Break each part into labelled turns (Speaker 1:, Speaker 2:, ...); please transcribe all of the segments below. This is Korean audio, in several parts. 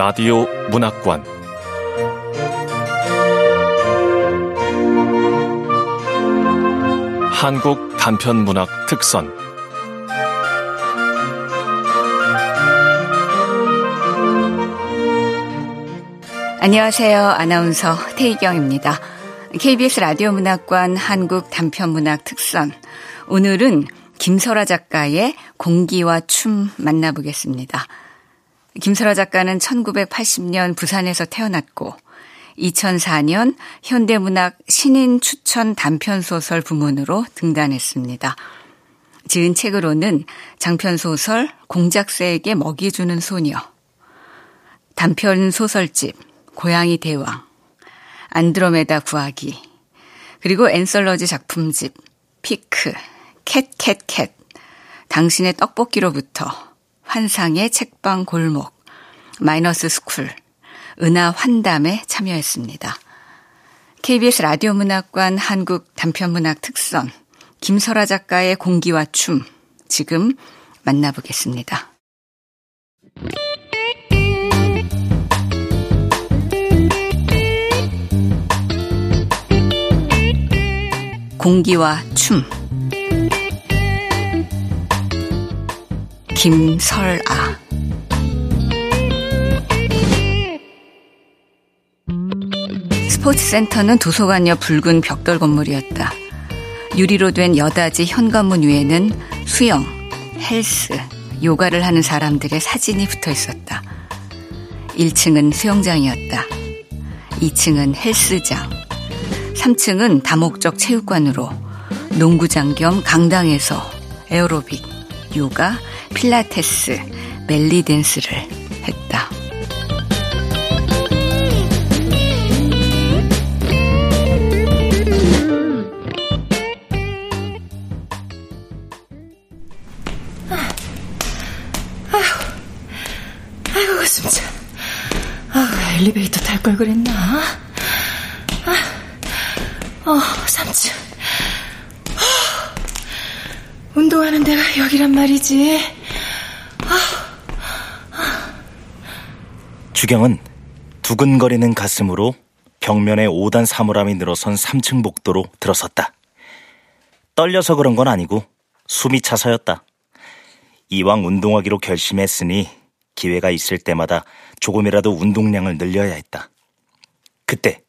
Speaker 1: 라디오 문학관 한국 단편 문학 특선
Speaker 2: 안녕하세요. 아나운서 태희경입니다. KBS 라디오 문학관 한국 단편 문학 특선. 오늘은 김설아 작가의 공기와 춤 만나보겠습니다. 김설아 작가는 1980년 부산에서 태어났고 2004년 현대문학 신인 추천 단편소설 부문으로 등단했습니다. 지은 책으로는 장편소설 공작새에게 먹이 주는 소녀, 단편소설집 고양이 대왕, 안드로메다 구하기, 그리고 앤설러지 작품집 피크, 캣캣캣, 당신의 떡볶이로부터 환상의 책방 골목, 마이너스 스쿨, 은하 환담에 참여했습니다. KBS 라디오 문학관 한국 단편문학 특선, 김설아 작가의 공기와 춤, 지금 만나보겠습니다. 공기와 춤 김설아 스포츠센터는 도서관 옆 붉은 벽돌 건물이었다. 유리로 된 여닫이 현관문 위에는 수영, 헬스, 요가를 하는 사람들의 사진이 붙어 있었다. 1층은 수영장이었다. 2층은 헬스장. 3층은 다목적 체육관으로 농구장 겸 강당에서 에어로빅, 요가, 필라테스, 멜리 댄스를 했다.
Speaker 3: 참. 아, 엘리베이터 탈 걸 그랬나? 아, 어, 3층. 어, 운동하는 데가 여기란 말이지.
Speaker 4: 주경은 두근거리는 가슴으로 벽면에 5단 사물함이 늘어선 3층 복도로 들어섰다. 떨려서 그런 건 아니고 숨이 차서였다. 이왕 운동하기로 결심했으니 기회가 있을 때마다 조금이라도 운동량을 늘려야 했다. 그때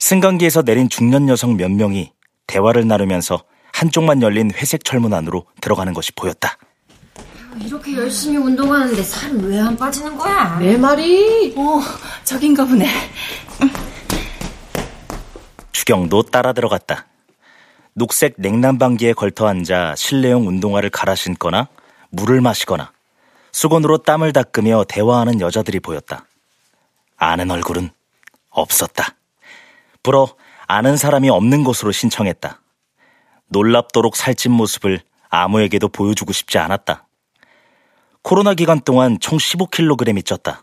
Speaker 4: 승강기에서 내린 중년 여성 몇 명이 대화를 나누면서 한쪽만 열린 회색 철문 안으로 들어가는 것이 보였다.
Speaker 5: 이렇게 열심히 운동하는데 살은 왜 안 빠지는 거야?
Speaker 3: 내 말이, 어, 저긴가 보네.
Speaker 4: 주경도 따라 들어갔다. 녹색 냉난방기에 걸터 앉아 실내용 운동화를 갈아 신거나 물을 마시거나 수건으로 땀을 닦으며 대화하는 여자들이 보였다. 아는 얼굴은 없었다. 불어 아는 사람이 없는 곳으로 신청했다. 놀랍도록 살찐 모습을 아무에게도 보여주고 싶지 않았다. 코로나 기간 동안 총 15kg이 쪘다.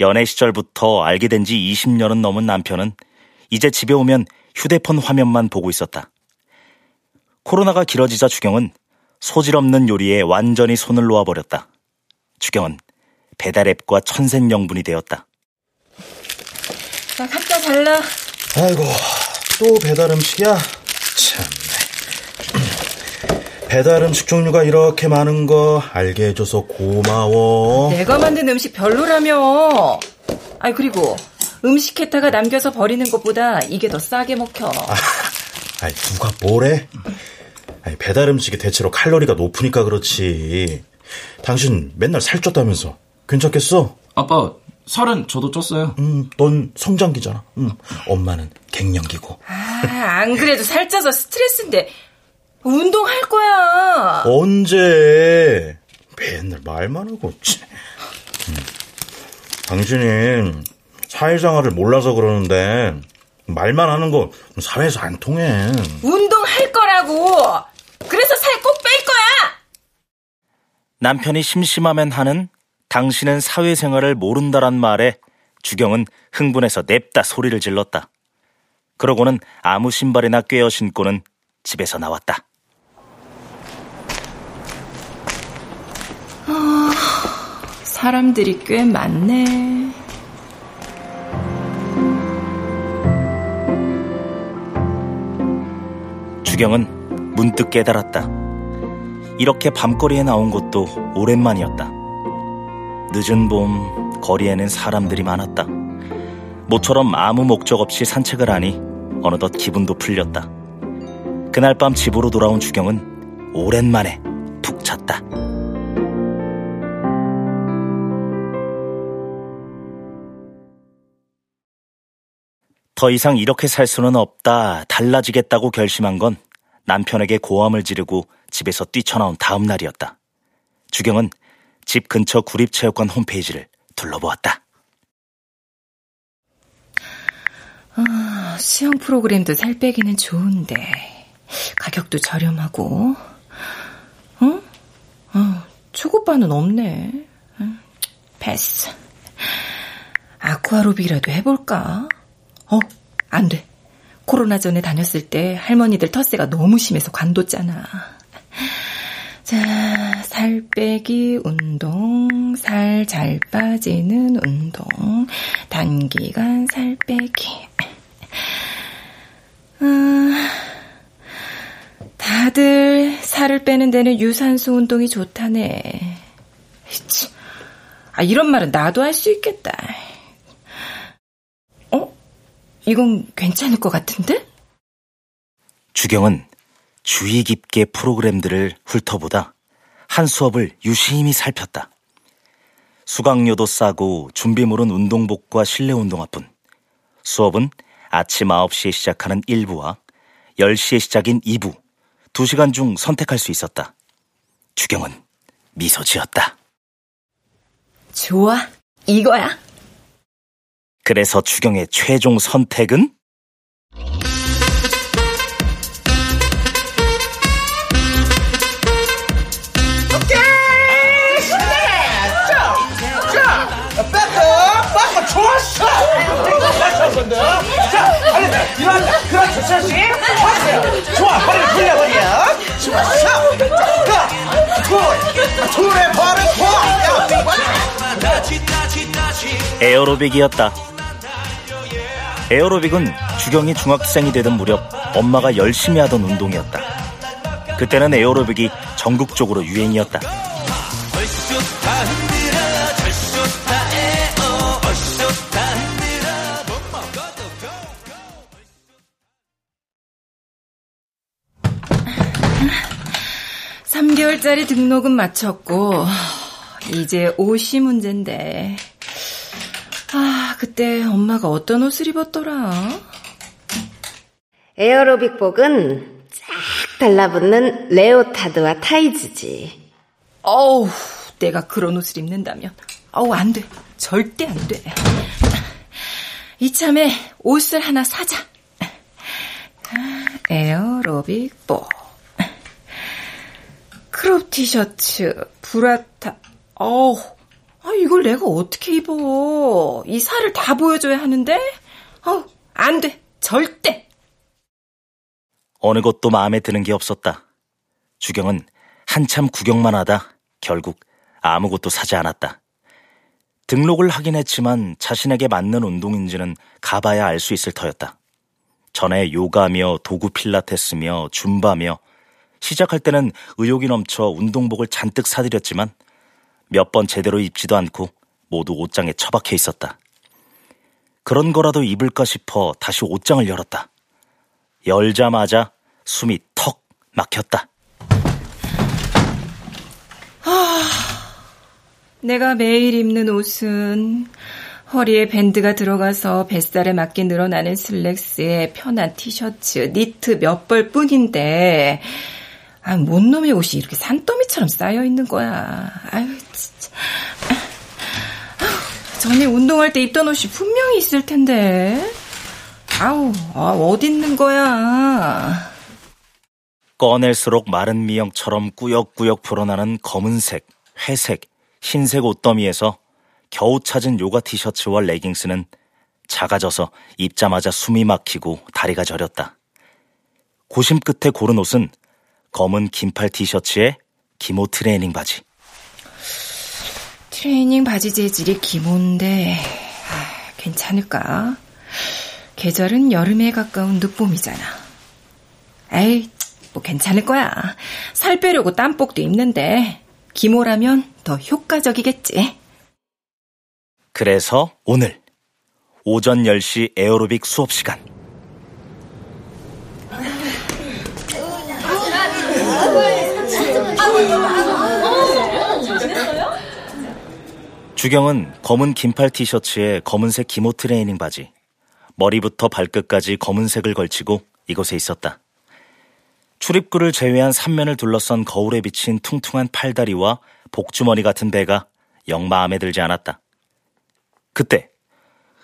Speaker 4: 연애 시절부터 알게 된 지 20년은 넘은 남편은 이제 집에 오면 휴대폰 화면만 보고 있었다. 코로나가 길어지자 주경은 소질 없는 요리에 완전히 손을 놓아버렸다. 주경은 배달앱과 천생연분이 되었다.
Speaker 3: 자, 각자 잘라.
Speaker 6: 아이고, 또 배달 음식이야? 참. 배달 음식 종류가 이렇게 많은 거 알게 해줘서 고마워.
Speaker 3: 내가 만든 음식 별로라며. 아이, 그리고 음식 했다가 남겨서 버리는 것보다 이게 더 싸게 먹혀.
Speaker 6: 아, 아이, 누가 뭐래? 아니, 배달 음식이 대체로 칼로리가 높으니까 그렇지. 당신 맨날 살쪘다면서. 괜찮겠어?
Speaker 7: 아빠, 살은 저도 쪘어요.
Speaker 6: 음, 넌 성장기잖아. 음, 엄마는 갱년기고.
Speaker 3: 아, 안 그래도 살쪄서 스트레스인데 운동할 거야.
Speaker 6: 언제? 맨날 말만 하고. 음. 당신이 사회생활을 몰라서 그러는데 말만 하는 거 사회에서 안 통해.
Speaker 3: 운동할 거라고. 그래서 살 꼭 뺄 거야.
Speaker 4: 남편이 심심하면 하는 당신은 사회생활을 모른다란 말에 주경은 흥분해서 냅다 소리를 질렀다. 그러고는 아무 신발이나 꿰어 신고는 집에서 나왔다.
Speaker 3: 사람들이 꽤 많네.
Speaker 4: 주경은 문득 깨달았다. 이렇게 밤거리에 나온 것도 오랜만이었다. 늦은 봄 거리에는 사람들이 많았다. 모처럼 아무 목적 없이 산책을 하니 어느덧 기분도 풀렸다. 그날 밤 집으로 돌아온 주경은 오랜만에 푹 잤다. 더 이상 이렇게 살 수는 없다, 달라지겠다고 결심한 건 남편에게 고함을 지르고 집에서 뛰쳐나온 다음 날이었다. 주경은 집 근처 구립체육관 홈페이지를 둘러보았다.
Speaker 3: 아, 수영 프로그램도 살 빼기는 좋은데 가격도 저렴하고 어? 어 초급반은 없네 패스 아쿠아로빅이라도 해볼까? 어, 안 돼. 코로나 전에 다녔을 때 할머니들 텃세가 너무 심해서 관뒀잖아. 자, 살 빼기 운동, 살 잘 빠지는 운동, 단기간 살 빼기. 아, 다들 살을 빼는 데는 유산소 운동이 좋다네. 아, 이런 말은 나도 할 수 있겠다. 어? 이건 괜찮을 것 같은데?
Speaker 4: 주경은 주의 깊게 프로그램들을 훑어보다 한 수업을 유심히 살폈다. 수강료도 싸고 준비물은 운동복과 실내 운동화뿐. 수업은 아침 9시에 시작하는 1부와 10시에 시작인 2부, 2시간 중 선택할 수 있었다. 주경은 미소 지었다.
Speaker 3: 좋아, 이거야.
Speaker 4: 그래서 주경의 최종 선택은?
Speaker 8: 좋아, 빨리 돌려버려. 좋았어. 자, 둘, 둘의 발을 봐.
Speaker 4: 에어로빅이었다. 에어로빅은 주경이 중학생이 되던 무렵 엄마가 열심히 하던 운동이었다. 그때는 에어로빅이 전국적으로 유행이었다.
Speaker 3: 개월짜리 등록은 마쳤고 이제 옷이 문제인데 아 그때 엄마가 어떤 옷을 입었더라?
Speaker 9: 에어로빅복은 쫙 달라붙는 레오타드와 타이즈지.
Speaker 3: 어우 내가 그런 옷을 입는다면 어우 안 돼. 절대 안 돼. 이참에 옷을 하나 사자. 에어로빅복. crop 티셔츠, bra top, 어우, 아, 이걸 내가 어떻게 입어? 이 살을 다 보여줘야 하는데? 어우, 안 돼. 절대!
Speaker 4: 어느 것도 마음에 드는 게 없었다. 주경은 한참 구경만 하다 결국 아무것도 사지 않았다. 등록을 하긴 했지만 자신에게 맞는 운동인지는 가봐야 알 수 있을 터였다. 전에 요가며 도구 필라테스며 줌바며 시작할 때는 의욕이 넘쳐 운동복을 잔뜩 사들였지만 몇 번 제대로 입지도 않고 모두 옷장에 처박혀 있었다. 그런 거라도 입을까 싶어 다시 옷장을 열었다. 열자마자 숨이 턱 막혔다.
Speaker 3: 아, 내가 매일 입는 옷은 허리에 밴드가 들어가서 뱃살에 맞게 늘어나는 슬랙스에 편한 티셔츠, 니트 몇 벌 뿐인데 아, 뭔 놈의 옷이 이렇게 산더미처럼 쌓여 있는 거야. 아유, 진짜. 아우, 전에 운동할 때 입던 옷이 분명히 있을 텐데. 아우, 아, 어디 있는 거야.
Speaker 4: 꺼낼수록 마른 미영처럼 꾸역꾸역 불어나는 검은색, 회색, 흰색 옷더미에서 겨우 찾은 요가 티셔츠와 레깅스는 작아져서 입자마자 숨이 막히고 다리가 저렸다. 고심 끝에 고른 옷은 검은 긴팔 티셔츠에 기모 트레이닝 바지.
Speaker 3: 트레이닝 바지 재질이 기모인데 아, 괜찮을까? 계절은 여름에 가까운 늦봄이잖아. 에이, 뭐 괜찮을 거야. 살 빼려고 땀복도 입는데 기모라면 더 효과적이겠지.
Speaker 4: 그래서 오늘 오전 10시 에어로빅 수업 시간. 주경은 검은 긴팔 티셔츠에 검은색 기모 트레이닝 바지, 머리부터 발끝까지 검은색을 걸치고 이곳에 있었다. 출입구를 제외한 삼면을 둘러싼 거울에 비친 퉁퉁한 팔다리와 복주머니 같은 배가 영 마음에 들지 않았다. 그때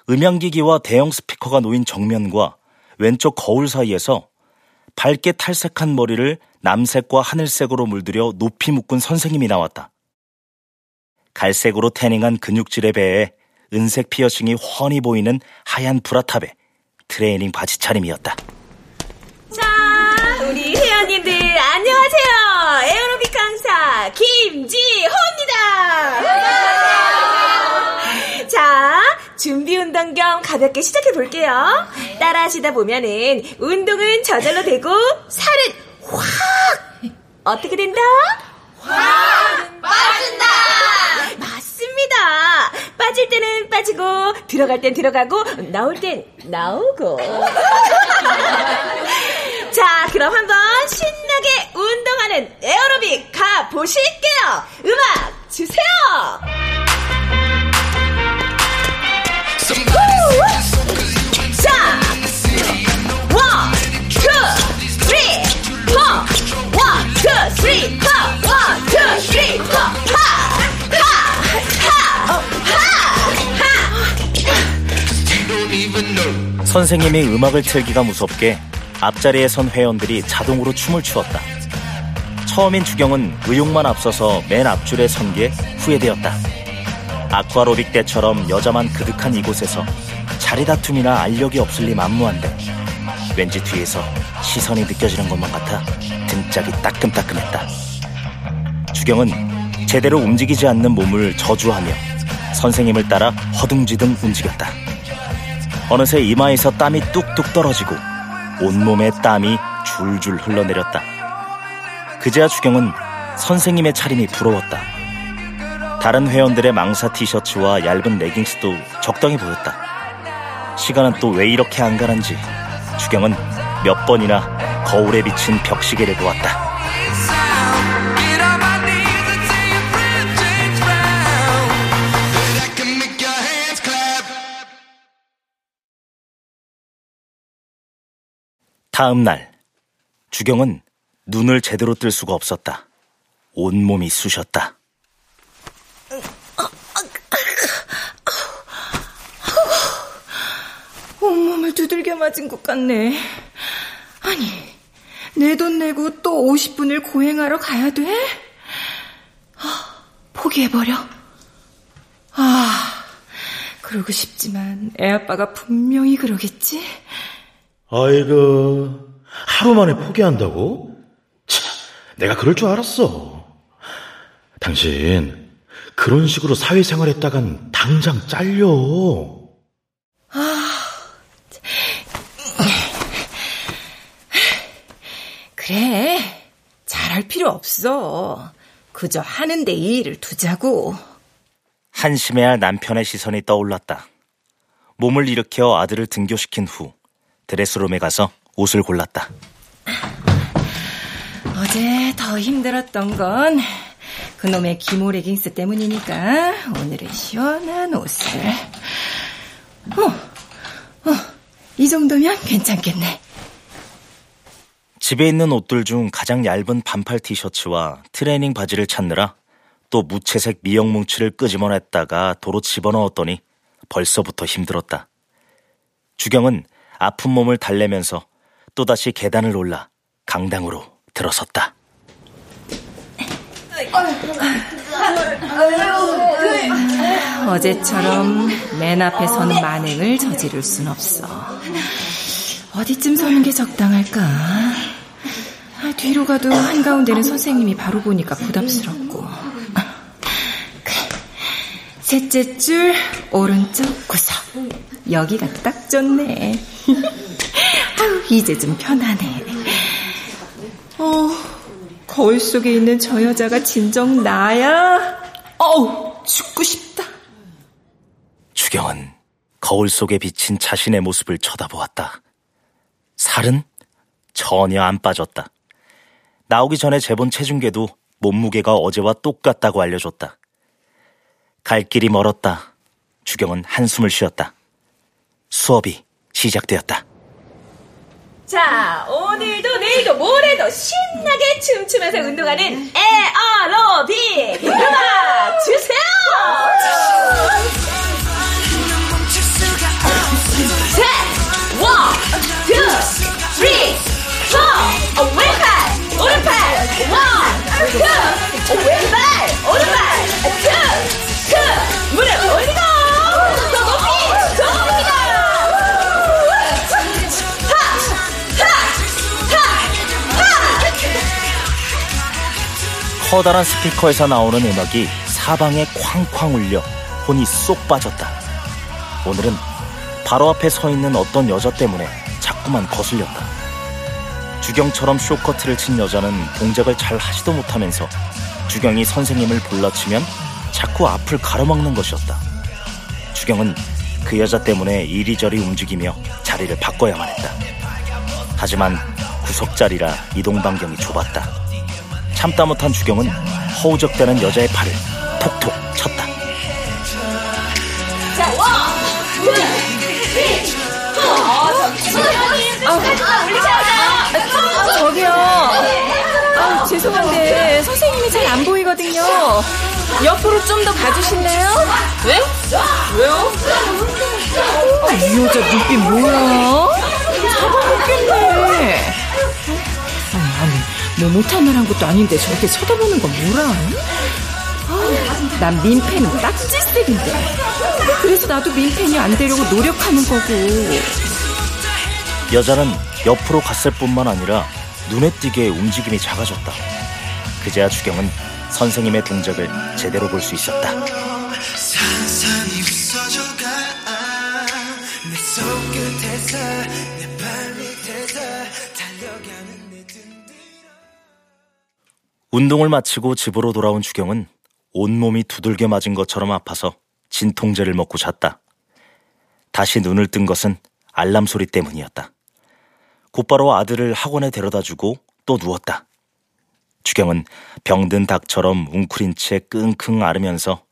Speaker 4: 음향기기와 대형 스피커가 놓인 정면과 왼쪽 거울 사이에서 밝게 탈색한 머리를 남색과 하늘색으로 물들여 높이 묶은 선생님이 나왔다. 갈색으로 태닝한 근육질의 배에 은색 피어싱이 훤히 보이는 하얀 브라탑에 트레이닝 바지 차림이었다.
Speaker 10: 자, 우리 회원님들 안녕하세요. 에어로빅 강사 김지호입니다. 자, 준비 운동 겸 가볍게 시작해 볼게요. 따라 하시다 보면은 운동은 저절로 되고 살은 확 어떻게 된다? 확 빠진다. 맞습니다. 빠질 때는 빠지고 들어갈 땐 들어가고 나올 땐 나오고. 자, 그럼 한번 신나게 운동하는 에어로빅 가 보실게요. 음악 주세요.
Speaker 4: 선생님이 음악을 틀기가 무섭게 앞자리에 선 회원들이 자동으로 춤을 추었다. 처음인 주경은 의욕만 앞서서 맨 앞줄에 선 게 후회되었다. 아쿠아로빅 때처럼 여자만 그득한 이곳에서 자리 다툼이나 알력이 없을 리 만무한데 왠지 뒤에서 시선이 느껴지는 것만 같아 등짝이 따끔따끔했다. 주경은 제대로 움직이지 않는 몸을 저주하며 선생님을 따라 허둥지둥 움직였다. 어느새 이마에서 땀이 뚝뚝 떨어지고 온몸에 땀이 줄줄 흘러내렸다. 그제야 주경은 선생님의 차림이 부러웠다. 다른 회원들의 망사 티셔츠와 얇은 레깅스도 적당히 보였다. 시간은 또 왜 이렇게 안간한지 주경은 몇 번이나 거울에 비친 벽시계를 보았다. 다음 날 주경은 눈을 제대로 뜰 수가 없었다. 온몸이 쑤셨다.
Speaker 3: 온몸을 두들겨 맞은 것 같네. 아니, 내 돈 내고 또 50분을 고행하러 가야 돼? 아, 포기해버려. 아, 그러고 싶지만 애 아빠가 분명히 그러겠지?
Speaker 6: 아이고, 하루 만에 포기한다고? 참, 내가 그럴 줄 알았어. 당신, 그런 식으로 사회생활 했다간 당장 잘려.
Speaker 3: 그래. 잘할 필요 없어. 그저 하는데 이 일을 두자고.
Speaker 4: 한심해할 남편의 시선이 떠올랐다. 몸을 일으켜 아들을 등교시킨 후 드레스룸에 가서 옷을 골랐다.
Speaker 3: 어제 더 힘들었던 건 그놈의 기모 레깅스 때문이니까 오늘은 시원한 옷을. 어, 어, 이 정도면 괜찮겠네.
Speaker 4: 집에 있는 옷들 중 가장 얇은 반팔 티셔츠와 트레이닝 바지를 찾느라 또 무채색 미역 뭉치를 끄집어냈다가 도로 집어넣었더니 벌써부터 힘들었다. 주경은 아픈 몸을 달래면서 또다시 계단을 올라 강당으로 들어섰다.
Speaker 3: 어제처럼 맨 앞에 서는 만행을 저지를 순 없어. 어디쯤 서는 게 적당할까? 아, 뒤로 가도 한가운데는 선생님이 바로 보니까 부담스럽고. 셋째 줄 오른쪽 구석. 여기가 딱 좋네. 아유, 이제 좀 편하네. 어, 거울 속에 있는 저 여자가 진정 나야? 어우, 죽고 싶다.
Speaker 4: 주경은 거울 속에 비친 자신의 모습을 쳐다보았다. 살은 전혀 안 빠졌다. 나오기 전에 재본 체중계도 몸무게가 어제와 똑같다고 알려줬다. 갈 길이 멀었다. 주경은 한숨을 쉬었다. 수업이 시작되었다.
Speaker 10: 자, 오늘도 내일도 모레도 신나게 춤추면서 운동하는 에어로빅 음악 주세요! 셋! one, two, 쓰리,
Speaker 4: 커다란 스피커에서 나오는 음악이 사방에 쾅쾅 울려 혼이 쏙 빠졌다. 오늘은 바로 앞에 서 있는 어떤 여자 때문에 자꾸만 거슬렸다. 주경처럼 쇼커트를 친 여자는 동작을 잘 하지도 못하면서 주경이 선생님을 불러치면 자꾸 앞을 가로막는 것이었다. 주경은 그 여자 때문에 이리저리 움직이며 자리를 바꿔야만 했다. 하지만 구석자리라 이동 반경이 좁았다. 참다 못한 주경은 허우적대는 여자의 팔을 톡톡 쳤다.
Speaker 3: 보이거든요. 옆으로 좀 더 가주실래요? 왜? 왜요? 아, 이 여자 눈빛 뭐야? 잡아먹겠네. 아니, 뭐 못할 만한 것도 아닌데 저렇게 쳐다보는 건 뭐라? 아, 난 민폐는 딱지색인데. 그래서 나도 민폐니 안 되려고 노력하는 거고.
Speaker 4: 여자는 옆으로 갔을 뿐만 아니라 눈에 띄게 움직임이 작아졌다. 그제야 주경은 선생님의 동작을 제대로 볼 수 있었다. 운동을 마치고 집으로 돌아온 주경은 온몸이 두들겨 맞은 것처럼 아파서 진통제를 먹고 잤다. 다시 눈을 뜬 것은 알람 소리 때문이었다. 곧바로 아들을 학원에 데려다 주고 또 누웠다. 주경은 병든 닭처럼 웅크린 채 끙끙 앓으면서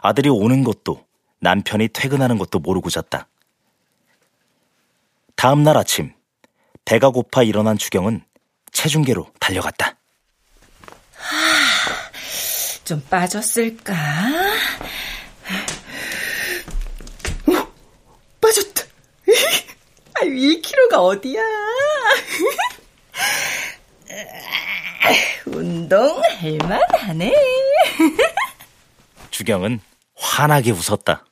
Speaker 4: 아들이 오는 것도 남편이 퇴근하는 것도 모르고 잤다. 다음 날 아침 배가 고파 일어난 주경은 체중계로 달려갔다.
Speaker 3: 좀 빠졌을까? 어, 빠졌다. 아유, 1kg가 어디야? 운동 할만하네.
Speaker 4: 주경은 환하게 웃었다.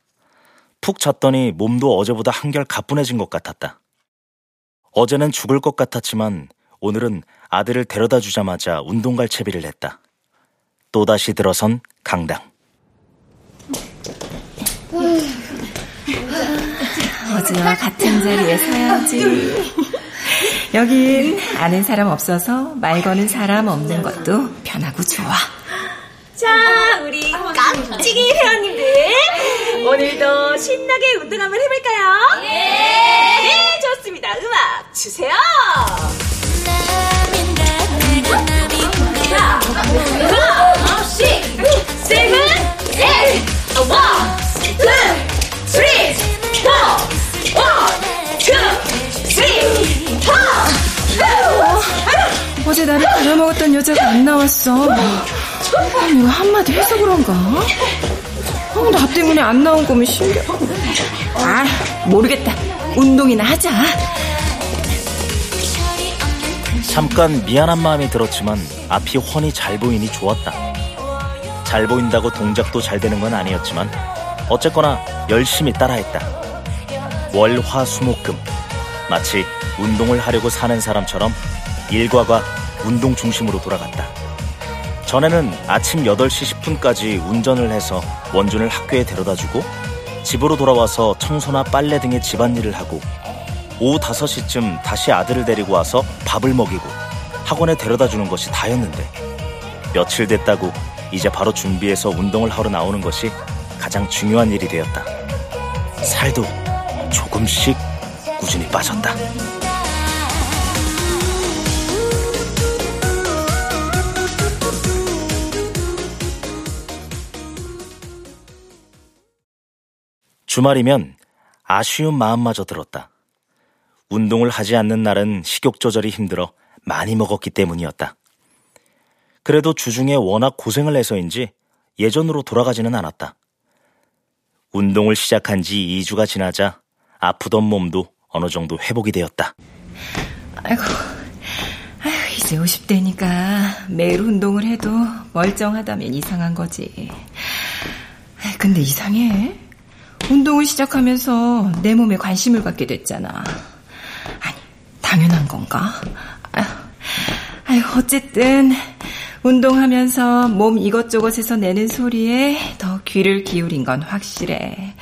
Speaker 4: 푹 잤더니 몸도 어제보다 한결 가뿐해진 것 같았다. 어제는 죽을 것 같았지만 오늘은 아들을 데려다 주자마자 운동 갈 채비를 했다. 또다시 들어선 강당.
Speaker 3: 어제와 같은 자리에 서야지. 여긴 아는 사람 없어서 말 거는 사람 없는 것도 편하고 좋아.
Speaker 10: 자, 우리 깜찍이 회원님들. 오늘도 신나게 운동 한번 해볼까요? 예! 네, 좋습니다. 음악 주세요! 자, 하나, six, seven, eight, one, two, three,
Speaker 3: 어제 나를 부려먹었던 여자가 안 나왔어. 아니, 이거 한마디 해서 그런가? 어, 나 때문에 안 나온 거면 신경. 아, 모르겠다. 운동이나 하자.
Speaker 4: 잠깐 미안한 마음이 들었지만 앞이 훤히 잘 보이니 좋았다. 잘 보인다고 동작도 잘 되는 건 아니었지만 어쨌거나 열심히 따라했다. 월, 화, 수, 목, 금. 마치 운동을 하려고 사는 사람처럼 일과가 운동 중심으로 돌아갔다. 전에는 아침 8시 10분까지 운전을 해서 원준을 학교에 데려다 주고 집으로 돌아와서 청소나 빨래 등의 집안일을 하고 오후 5시쯤 다시 아들을 데리고 와서 밥을 먹이고 학원에 데려다 주는 것이 다였는데 며칠 됐다고 이제 바로 준비해서 운동을 하러 나오는 것이 가장 중요한 일이 되었다. 살도 조금씩 꾸준히 빠졌다. 주말이면 아쉬운 마음마저 들었다. 운동을 하지 않는 날은 식욕 조절이 힘들어 많이 먹었기 때문이었다. 그래도 주중에 워낙 고생을 해서인지 예전으로 돌아가지는 않았다. 운동을 시작한 지 2주가 지나자 아프던 몸도 어느 정도 회복이 되었다.
Speaker 3: 아이고, 아이고 이제 50대니까 매일 운동을 해도 멀쩡하다면 이상한 거지. 근데 이상해. 운동을 시작하면서 내 몸에 관심을 갖게 됐잖아. 아니, 당연한 건가? 아유, 어쨌든 운동하면서 몸 이것저것에서 내는 소리에 더 귀를 기울인 건 확실해.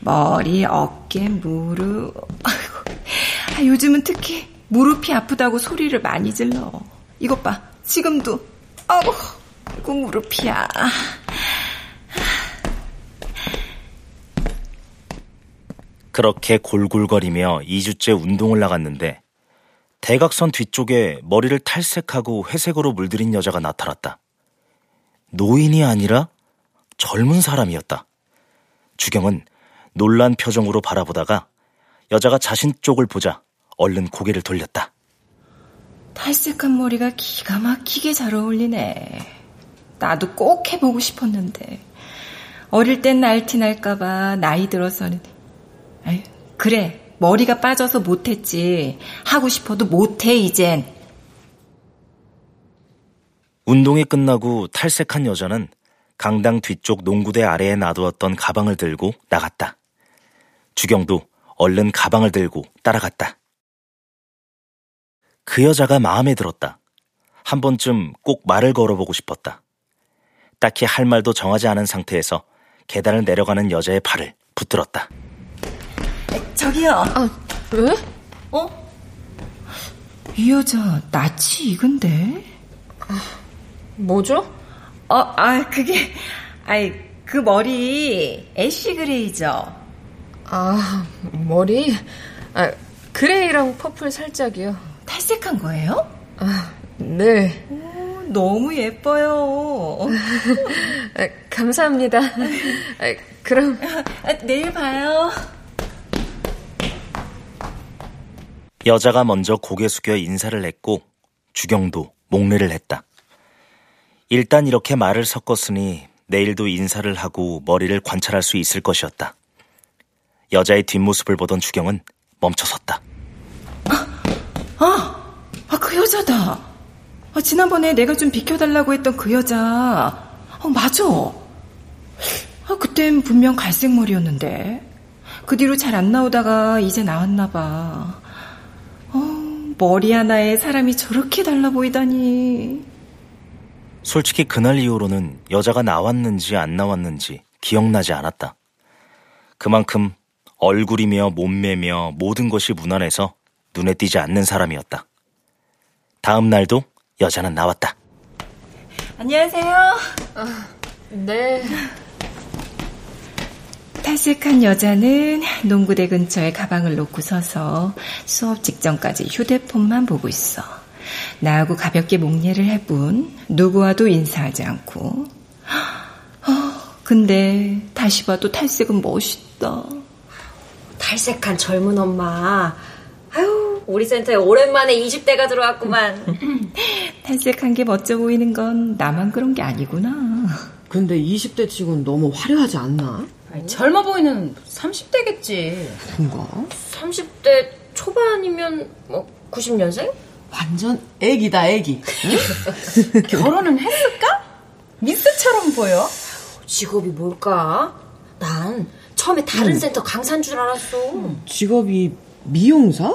Speaker 3: 머리, 어깨, 무릎. 아, 요즘은 특히 무릎이 아프다고 소리를 많이 질러. 이것 봐. 지금도. 아우, 그 무릎이야.
Speaker 4: 그렇게 골골거리며 2주째 운동을 나갔는데 대각선 뒤쪽에 머리를 탈색하고 회색으로 물들인 여자가 나타났다. 노인이 아니라 젊은 사람이었다. 주경은 놀란 표정으로 바라보다가 여자가 자신 쪽을 보자 얼른 고개를 돌렸다.
Speaker 3: 탈색한 머리가 기가 막히게 잘 어울리네. 나도 꼭 해보고 싶었는데. 어릴 땐 날티 날까봐 나이 들어서는. 그래. 머리가 빠져서 못했지. 하고 싶어도 못해, 이젠.
Speaker 4: 운동이 끝나고 탈색한 여자는 강당 뒤쪽 농구대 아래에 놔두었던 가방을 들고 나갔다. 주경도 얼른 가방을 들고 따라갔다. 그 여자가 마음에 들었다. 한 번쯤 꼭 말을 걸어보고 싶었다. 딱히 할 말도 정하지 않은 상태에서 계단을 내려가는 여자의 발을 붙들었다.
Speaker 3: 저기요.
Speaker 11: 아, 왜?
Speaker 3: 어? 이 여자 낯이 익은데?
Speaker 11: 아, 뭐죠?
Speaker 3: 어, 아, 그게, 아이, 그 머리, ash gray죠?
Speaker 11: 아, 머리? 아, gray랑 purple 살짝이요.
Speaker 3: 탈색한 거예요?
Speaker 11: 아, 네.
Speaker 3: 오, 너무 예뻐요.
Speaker 11: 아, 감사합니다. 아, 그럼.
Speaker 3: 아, 내일 봐요.
Speaker 4: 여자가 먼저 고개 숙여 인사를 했고 주경도 목례를 했다. 일단 이렇게 말을 섞었으니 내일도 인사를 하고 머리를 관찰할 수 있을 것이었다. 여자의 뒷모습을 보던 주경은 멈춰섰다.
Speaker 3: 아, 아, 아, 그 여자다. 아, 지난번에 내가 좀 비켜달라고 했던 그 여자. 어, 맞아. 아, 그땐 분명 갈색 머리였는데. 그 뒤로 잘 안 나오다가 이제 나왔나 봐. 어, 머리 하나에 사람이 저렇게 달라 보이다니.
Speaker 4: 솔직히 그날 이후로는 여자가 나왔는지 안 나왔는지 기억나지 않았다. 그만큼 얼굴이며 몸매며 모든 것이 무난해서 눈에 띄지 않는 사람이었다. 다음 날도 여자는 나왔다.
Speaker 3: 안녕하세요.
Speaker 11: 아, 네.
Speaker 3: 탈색한 여자는 농구대 근처에 가방을 놓고 서서 수업 직전까지 휴대폰만 보고 있어. 나하고 가볍게 목례를 해본 누구와도 인사하지 않고. 어, 근데 다시 봐도 탈색은 멋있다.
Speaker 5: 탈색한 젊은 엄마. 아유, 우리 센터에 오랜만에 20대가 들어왔구만.
Speaker 3: 탈색한 게 멋져 보이는 건 나만 그런 게 아니구나.
Speaker 12: 근데 20대 치곤 너무 화려하지 않나?
Speaker 13: 아니, 젊어 보이는 30대겠지.
Speaker 12: 그런가?
Speaker 5: 30대 초반이면 뭐 90년생?
Speaker 12: 완전 애기다 애기.
Speaker 13: 응? 결혼은 했을까? 미스처럼 보여.
Speaker 5: 직업이 뭘까? 난 처음에 다른 응. 센터 강사인 줄 알았어.
Speaker 12: 직업이 미용사?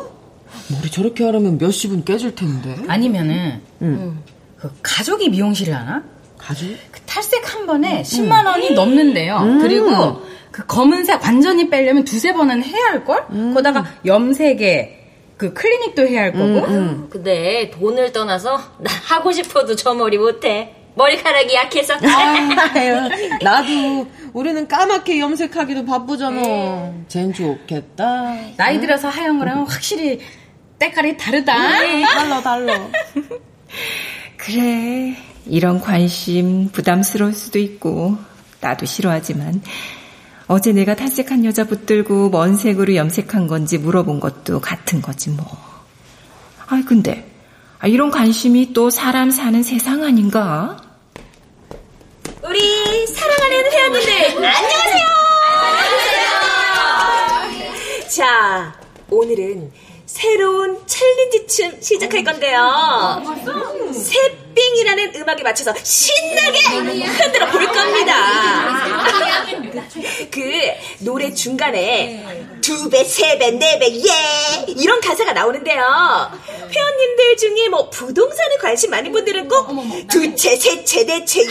Speaker 12: 머리 저렇게 하려면 몇십은 깨질 텐데.
Speaker 13: 아니면은
Speaker 12: 응.
Speaker 13: 그 가족이 미용실을 하나?
Speaker 12: 가죽?
Speaker 13: 그 탈색 한 번에 10만 원이 넘는데요. 그리고 그 검은색 완전히 빼려면 두세 번은 해야 할걸? 거다가 염색에 그 클리닉도 해야 할 거고.
Speaker 5: 근데 돈을 떠나서 나 하고 싶어도 저 머리 못해. 머리카락이 약해서.
Speaker 12: 아유, 나도 우리는 까맣게 염색하기도 바쁘잖아. 쟨 좋겠다.
Speaker 13: 나이 들어서 하얀 거랑 확실히 때깔이 다르다.
Speaker 12: 달라 달라.
Speaker 3: 그래, 이런 관심 부담스러울 수도 있고, 나도 싫어하지만, 어제 내가 탈색한 여자 붙들고 뭔 색으로 염색한 건지 물어본 것도 같은 거지, 뭐. 아이, 근데, 아, 이런 관심이 또 사람 사는 세상 아닌가?
Speaker 10: 우리 사랑하는 회원님들 안녕하세요. 자, 오늘은 새로운 챌린지 춤 시작할 건데요. 새삥이라는 음악에 맞춰서 신나게 흔들어 볼 겁니다. 그 노래 중간에 두 배, 세 배, 네 배, 예! 이런 가사가 나오는데요. 회원님들 중에 뭐 부동산에 관심 많은 분들은 꼭 두 채, 세 채, 네 채, 예!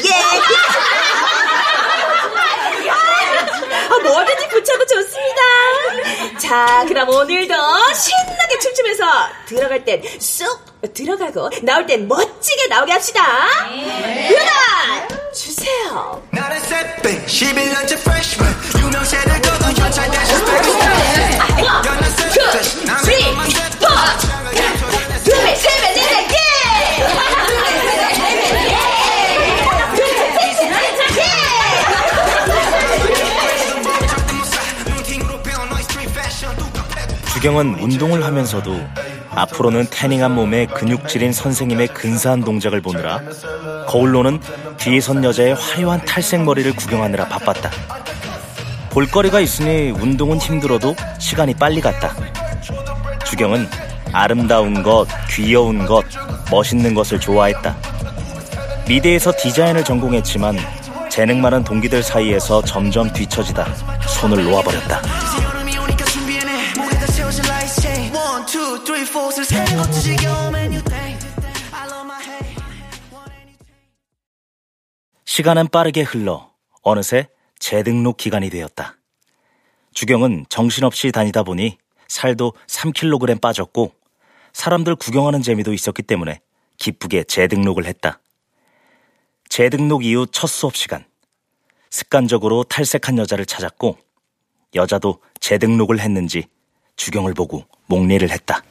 Speaker 10: 아, 뭐든지 붙여도 좋습니다. 자, 그럼 오늘도 신나게 춤추면서 들어갈 땐 쑥 들어가고 나올 땐 멋지게 나오게 합시다. 음악 주세요.
Speaker 14: 나는 새삥 11년째 freshman 유명세를 거둔 현찰 대신 스펙 연애 새삥
Speaker 4: 주경은 운동을 하면서도 앞으로는 태닝한 몸에 근육질인 선생님의 근사한 동작을 보느라 거울로는 뒤에 선 여자의 화려한 탈색 머리를 구경하느라 바빴다. 볼거리가 있으니 운동은 힘들어도 시간이 빨리 갔다. 주경은 아름다운 것, 귀여운 것, 멋있는 것을 좋아했다. 미대에서 디자인을 전공했지만 재능 많은 동기들 사이에서 점점 뒤처지다 손을 놓아버렸다.
Speaker 14: Four 세상에 것도 지겨운 메뉴 땡 I love my hay
Speaker 4: 시간은 빠르게 흘러 어느새 재등록 기간이 되었다. 주경은 정신없이 다니다 보니 살도 3kg 빠졌고 사람들 구경하는 재미도 있었기 때문에 기쁘게 재등록을 했다. 재등록 이후 첫 수업 시간. 습관적으로 탈색한 여자를 찾았고 여자도 재등록을 했는지 주경을 보고 목례를 했다.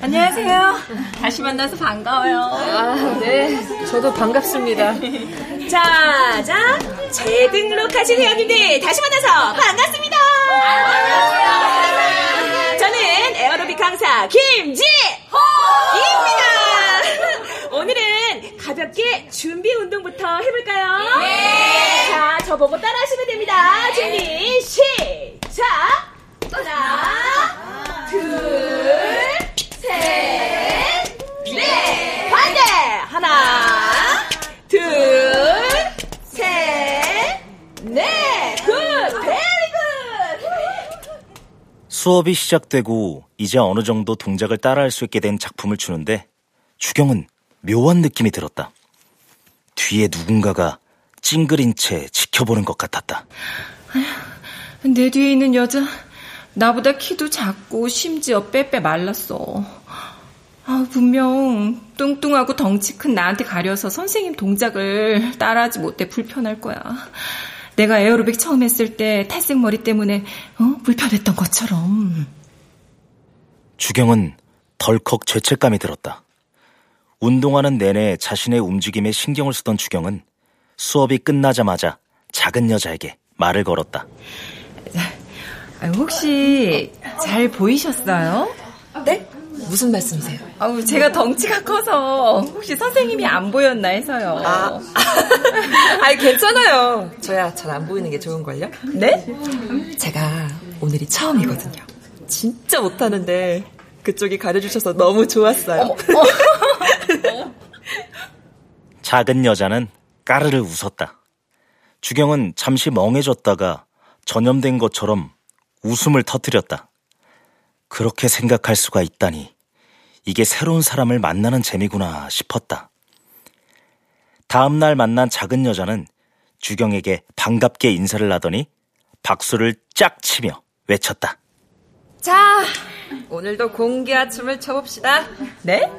Speaker 3: 안녕하세요. 다시 만나서 반가워요.
Speaker 11: 아, 네. 저도 반갑습니다.
Speaker 10: 자, 자, 재등록하신 회원님들 다시 만나서 반갑습니다. 저는 에어로빅 강사 김지호입니다. 오늘은 가볍게 준비 운동부터 해볼까요? 자, 저 보고 따라하시면 됩니다. 준비 시작. 하나, 둘, 셋, 넷. 반대. 하나, 둘, 셋, 넷. Good. Very good.
Speaker 4: 수업이 시작되고 이제 어느 정도 동작을 따라할 수 있게 된 작품을 주는데 주경은 묘한 느낌이 들었다. 뒤에 누군가가 찡그린 채 지켜보는 것 같았다.
Speaker 3: 내 뒤에 있는 여자, 나보다 키도 작고 심지어 빼빼 말랐어. 아, 분명 뚱뚱하고 덩치 큰 나한테 가려서 선생님 동작을 따라하지 못해 불편할 거야. 내가 에어로빅 처음 했을 때 탈색 머리 때문에 어? 불편했던 것처럼.
Speaker 4: 주경은 덜컥 죄책감이 들었다. 운동하는 내내 자신의 움직임에 신경을 쓰던 주경은 수업이 끝나자마자 작은 여자에게 말을 걸었다.
Speaker 3: 아, 혹시 잘 보이셨어요?
Speaker 11: 네? 무슨 말씀이세요?
Speaker 3: 아우, 제가 덩치가 커서 혹시 선생님이 안 보였나 해서요.
Speaker 11: 아, 아이, 괜찮아요. 저야 잘 안 보이는 게 좋은 걸요?
Speaker 3: 네?
Speaker 11: 제가 오늘이 처음이거든요. 진짜 못하는데 그쪽이 가려주셔서 너무 좋았어요.
Speaker 4: 작은 여자는 까르르 웃었다. 주경은 잠시 멍해졌다가 전염된 것처럼 웃음을 터뜨렸다. 그렇게 생각할 수가 있다니. 이게 새로운 사람을 만나는 재미구나 싶었다. 다음날 만난 작은 여자는 주경에게 반갑게 인사를 하더니 박수를 짝 치며 외쳤다.
Speaker 11: 자, 오늘도 공기와 춤을 춰봅시다. 네?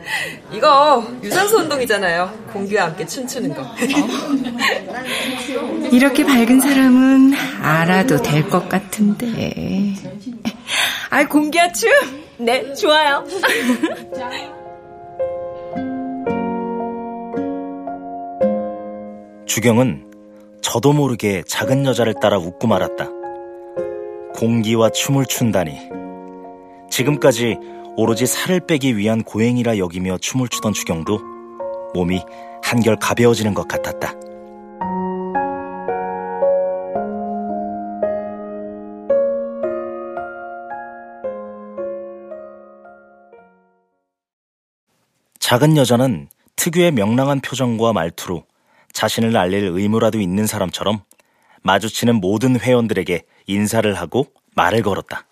Speaker 11: 이거 유산소 운동이잖아요. 공기와 함께 춤추는 거.
Speaker 3: 이렇게 밝은 사람은 알아도 될 것 같은데. 아, 공기와 춤? 네, 좋아요.
Speaker 4: 주경은 저도 모르게 작은 여자를 따라 웃고 말았다. 공기와 춤을 춘다니. 지금까지 오로지 살을 빼기 위한 고행이라 여기며 춤을 추던 주경도 몸이 한결 가벼워지는 것 같았다. 작은 여자는 특유의 명랑한 표정과 말투로 자신을 알릴 의무라도 있는 사람처럼 마주치는 모든 회원들에게 인사를 하고 말을 걸었다.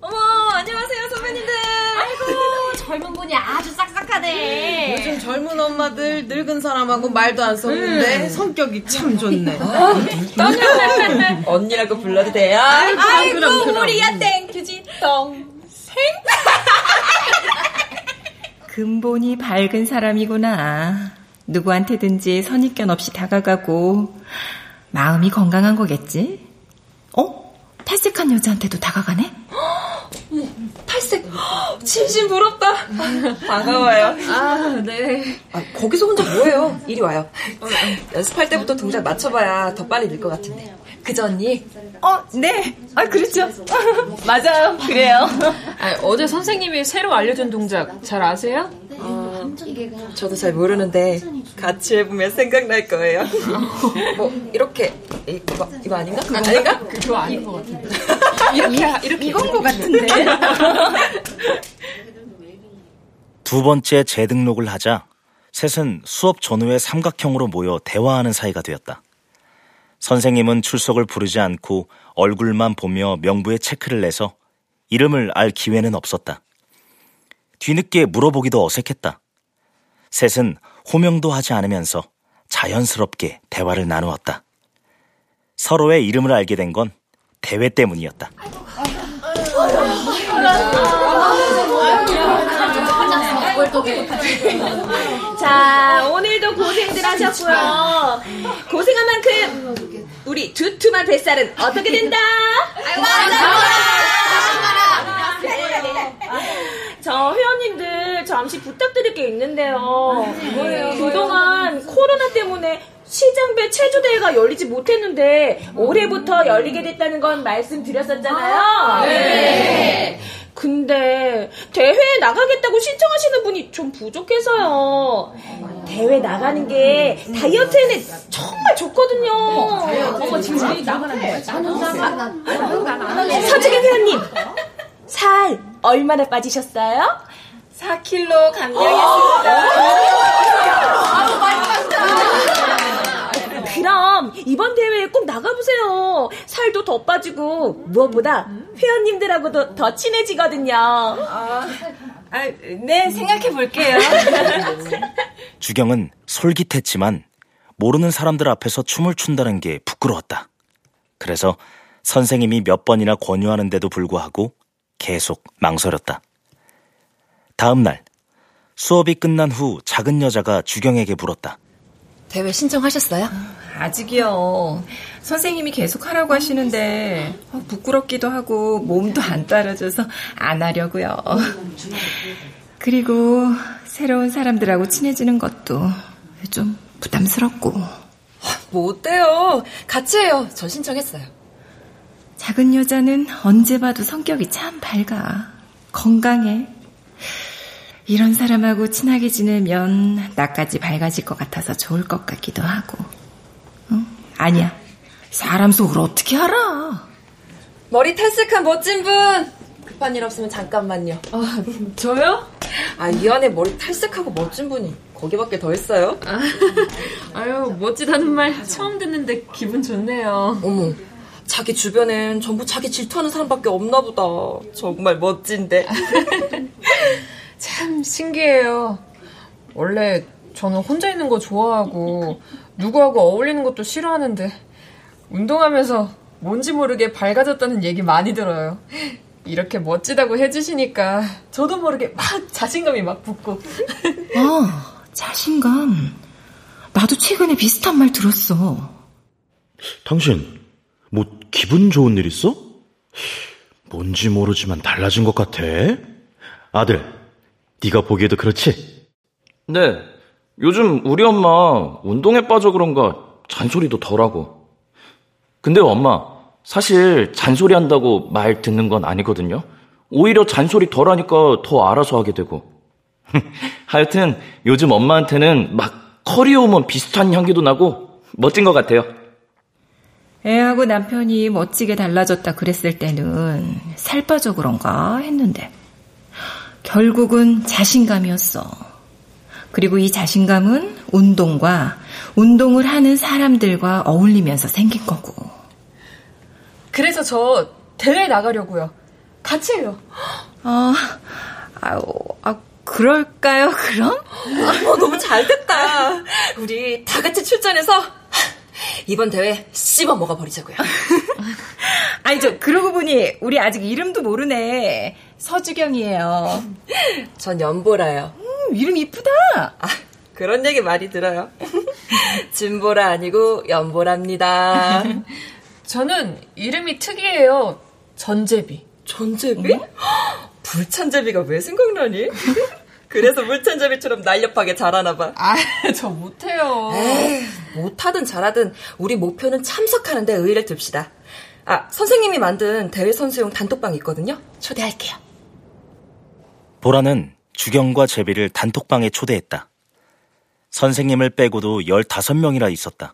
Speaker 11: 어머, 안녕하세요, 선배님들.
Speaker 5: 아이고, 젊은 분이 아주 싹싹하네.
Speaker 12: 요즘 젊은 엄마들 늙은 사람하고 말도 안 섞는데 성격이 참 좋네.
Speaker 11: 떠녀. 언니라고 불러도 돼요?
Speaker 12: 아이고,
Speaker 11: 아이고
Speaker 12: 그럼, 그럼.
Speaker 11: 우리야 땡큐지 동생.
Speaker 3: 근본이 밝은 사람이구나. 누구한테든지 선입견 없이 다가가고 마음이 건강한 거겠지? 어? 탈색한 여자한테도 다가가네?
Speaker 11: 탈색. 진심 부럽다. 반가워요.
Speaker 5: 아, 네.
Speaker 11: 아, 거기서 혼자 뭐해요? 이리 와요. 연습할 때부터 동작 맞춰봐야 더 빨리 늘 것 같은데. 그죠, 언니?
Speaker 3: 어, 네. 아, 그렇죠. 맞아요. 그래요.
Speaker 15: 아, 어제 선생님이 새로 알려준 동작 잘 아세요?
Speaker 11: 어, 저도 잘 모르는데 같이 해보면 생각날 거예요. 뭐 이렇게 이- 이거 이거 아닌가? 그거 아닌가?
Speaker 15: 그거 아닌 것 같은데.
Speaker 11: 이렇게 이렇게
Speaker 3: 이건 것 같은데.
Speaker 4: 두 번째 재등록을 하자 셋은 수업 전후에 삼각형으로 모여 대화하는 사이가 되었다. 선생님은 출석을 부르지 않고 얼굴만 보며 명부에 체크를 내서 이름을 알 기회는 없었다. 뒤늦게 물어보기도 어색했다. 셋은 호명도 하지 않으면서 자연스럽게 대화를 나누었다. 서로의 이름을 알게 된 건 대회 때문이었다.
Speaker 10: 자, 오늘도 고생들 하셨고요. 고생한 만큼 우리 두툼한 뱃살은 어떻게 된다? 저 회원님들 잠시 부탁드릴 게 있는데요. 그동안 코로나 때문에 시장배 체조대회가 열리지 못했는데 올해부터 열리게 됐다는 건 말씀드렸었잖아요.
Speaker 15: 네.
Speaker 10: 근데 대회에 나가겠다고 신청하시는 분이 좀 부족해서요. 대회 나가는 게 다이어트에는 정말 좋거든요. 어머 지금 우리 나가는 거야. 서지경 회원님 살 얼마나 빠지셨어요?
Speaker 3: 4kg 감량했습니다.
Speaker 10: 그럼 이번 대회에 꼭 나가보세요. 살도 더 빠지고 무엇보다 회원님들하고도 더 친해지거든요.
Speaker 3: 아, 네, 생각해 볼게요.
Speaker 4: 주경은 솔깃했지만 모르는 사람들 앞에서 춤을 춘다는 게 부끄러웠다. 그래서 선생님이 몇 번이나 권유하는데도 불구하고 계속 망설였다. 다음 날 수업이 끝난 후 작은 여자가 주경에게 물었다.
Speaker 11: 대회 신청하셨어요?
Speaker 3: 아직이요. 선생님이 계속 하라고 하시는데 어, 부끄럽기도 하고 몸도 안 따라줘서 안 하려고요. 그리고 새로운 사람들하고 친해지는 것도 좀 부담스럽고.
Speaker 11: 뭐 어때요? 같이 해요. 저 신청했어요.
Speaker 3: 작은 여자는 언제 봐도 성격이 참 밝아. 건강해. 이런 사람하고 친하게 지내면 나까지 밝아질 것 같아서 좋을 것 같기도 하고. 응? 아니야. 사람 속을 어떻게 알아?
Speaker 11: 머리 탈색한 멋진 분. 급한 일 없으면 잠깐만요.
Speaker 15: 아, 저요?
Speaker 11: 아, 이 안에 머리 탈색하고 멋진 분이 거기밖에 더 있어요?
Speaker 15: 아, 아유, 멋지다는 말 처음 듣는데 기분 좋네요.
Speaker 11: 어머, 자기 주변엔 전부 자기 질투하는 사람밖에 없나 보다. 정말 멋진데.
Speaker 15: 참 신기해요. 원래
Speaker 11: 저는 혼자 있는 거 좋아하고 누구하고 어울리는 것도 싫어하는데 운동하면서 뭔지 모르게 밝아졌다는 얘기 많이 들어요. 이렇게 멋지다고 해주시니까 저도 모르게 막 자신감이 막 붙고.
Speaker 3: 어, 자신감. 나도 최근에 비슷한 말 들었어.
Speaker 6: 당신 뭐 기분 좋은 일 있어? 뭔지 모르지만 달라진 것 같아. 아들, 네가 보기에도 그렇지?
Speaker 7: 네. 요즘 우리 엄마 운동에 빠져 그런가 잔소리도 덜하고. 근데 엄마, 사실 잔소리 한다고 말 듣는 건 아니거든요. 오히려 잔소리 덜 하니까 더 알아서 하게 되고. 하여튼 요즘 엄마한테는 막 커리어 우먼 비슷한 향기도 나고 멋진 것 같아요.
Speaker 3: 애하고 남편이 멋지게 달라졌다 그랬을 때는 살 빠져 그런가 했는데 결국은 자신감이었어. 그리고 이 자신감은 운동과 운동을 하는 사람들과 어울리면서 생긴 거고.
Speaker 11: 그래서 저 대회 나가려고요. 같이 해요.
Speaker 3: 아, 아유, 아, 그럴까요, 그럼?
Speaker 11: 어, 너무 잘 됐다. 우리 다 같이 출전해서 이번 대회 씹어 먹어버리자고요.
Speaker 3: 아니, 저, 그러고 보니, 우리 아직 이름도 모르네. 서주경이에요.
Speaker 11: 전 연보라요.
Speaker 3: 음, 이름 이쁘다.
Speaker 11: 아, 그런 얘기 많이 들어요. 진보라 아니고 연보랍니다. 저는 이름이 특이해요. 전제비. 전제비? 불찬제비가 왜 생각나니? 그래서 물찬제비처럼 날렵하게 잘하나 봐. 아, 저 못해요. 에이, 못하든 잘하든 우리 목표는 참석하는데 의의를 둡시다. 아, 선생님이 만든 대회 선수용 단톡방 있거든요. 초대할게요.
Speaker 4: 보라는 주경과 제비를 단톡방에 초대했다. 선생님을 빼고도 15명이나 있었다.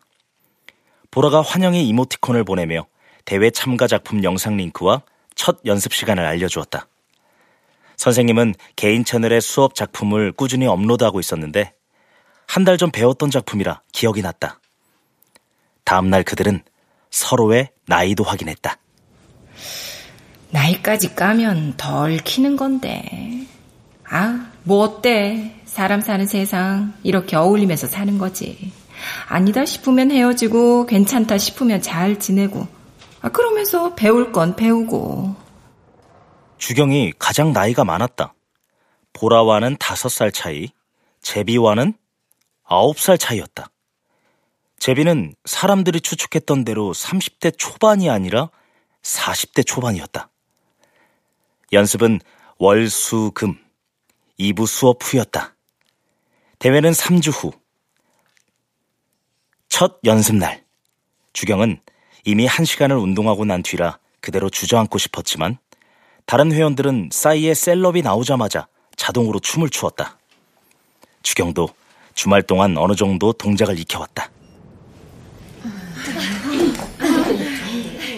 Speaker 4: 보라가 환영의 이모티콘을 보내며 대회 참가 작품 영상 링크와 첫 연습 시간을 알려주었다. 선생님은 개인 채널에 수업 작품을 꾸준히 업로드하고 있었는데 한 달 전 배웠던 작품이라 기억이 났다. 다음날 그들은 서로의 나이도 확인했다.
Speaker 3: 나이까지 까면 덜 키는 건데. 아, 뭐 어때? 사람 사는 세상 이렇게 어울리면서 사는 거지. 아니다 싶으면 헤어지고 괜찮다 싶으면 잘 지내고. 아, 그러면서 배울 건 배우고.
Speaker 4: 주경이 가장 나이가 많았다. 보라와는 다섯 살 차이, 제비와는 아홉 살 차이였다. 제비는 사람들이 추측했던 대로 30대 초반이 아니라 40대 초반이었다. 연습은 월, 수, 금, 2부 수업 후였다. 대회는 3주 후. 첫 연습날. 주경은 이미 한 시간을 운동하고 난 뒤라 그대로 주저앉고 싶었지만 다른 회원들은 싸이의 셀럽이 나오자마자 자동으로 춤을 추었다. 주경도 주말 동안 어느 정도 동작을 익혀왔다.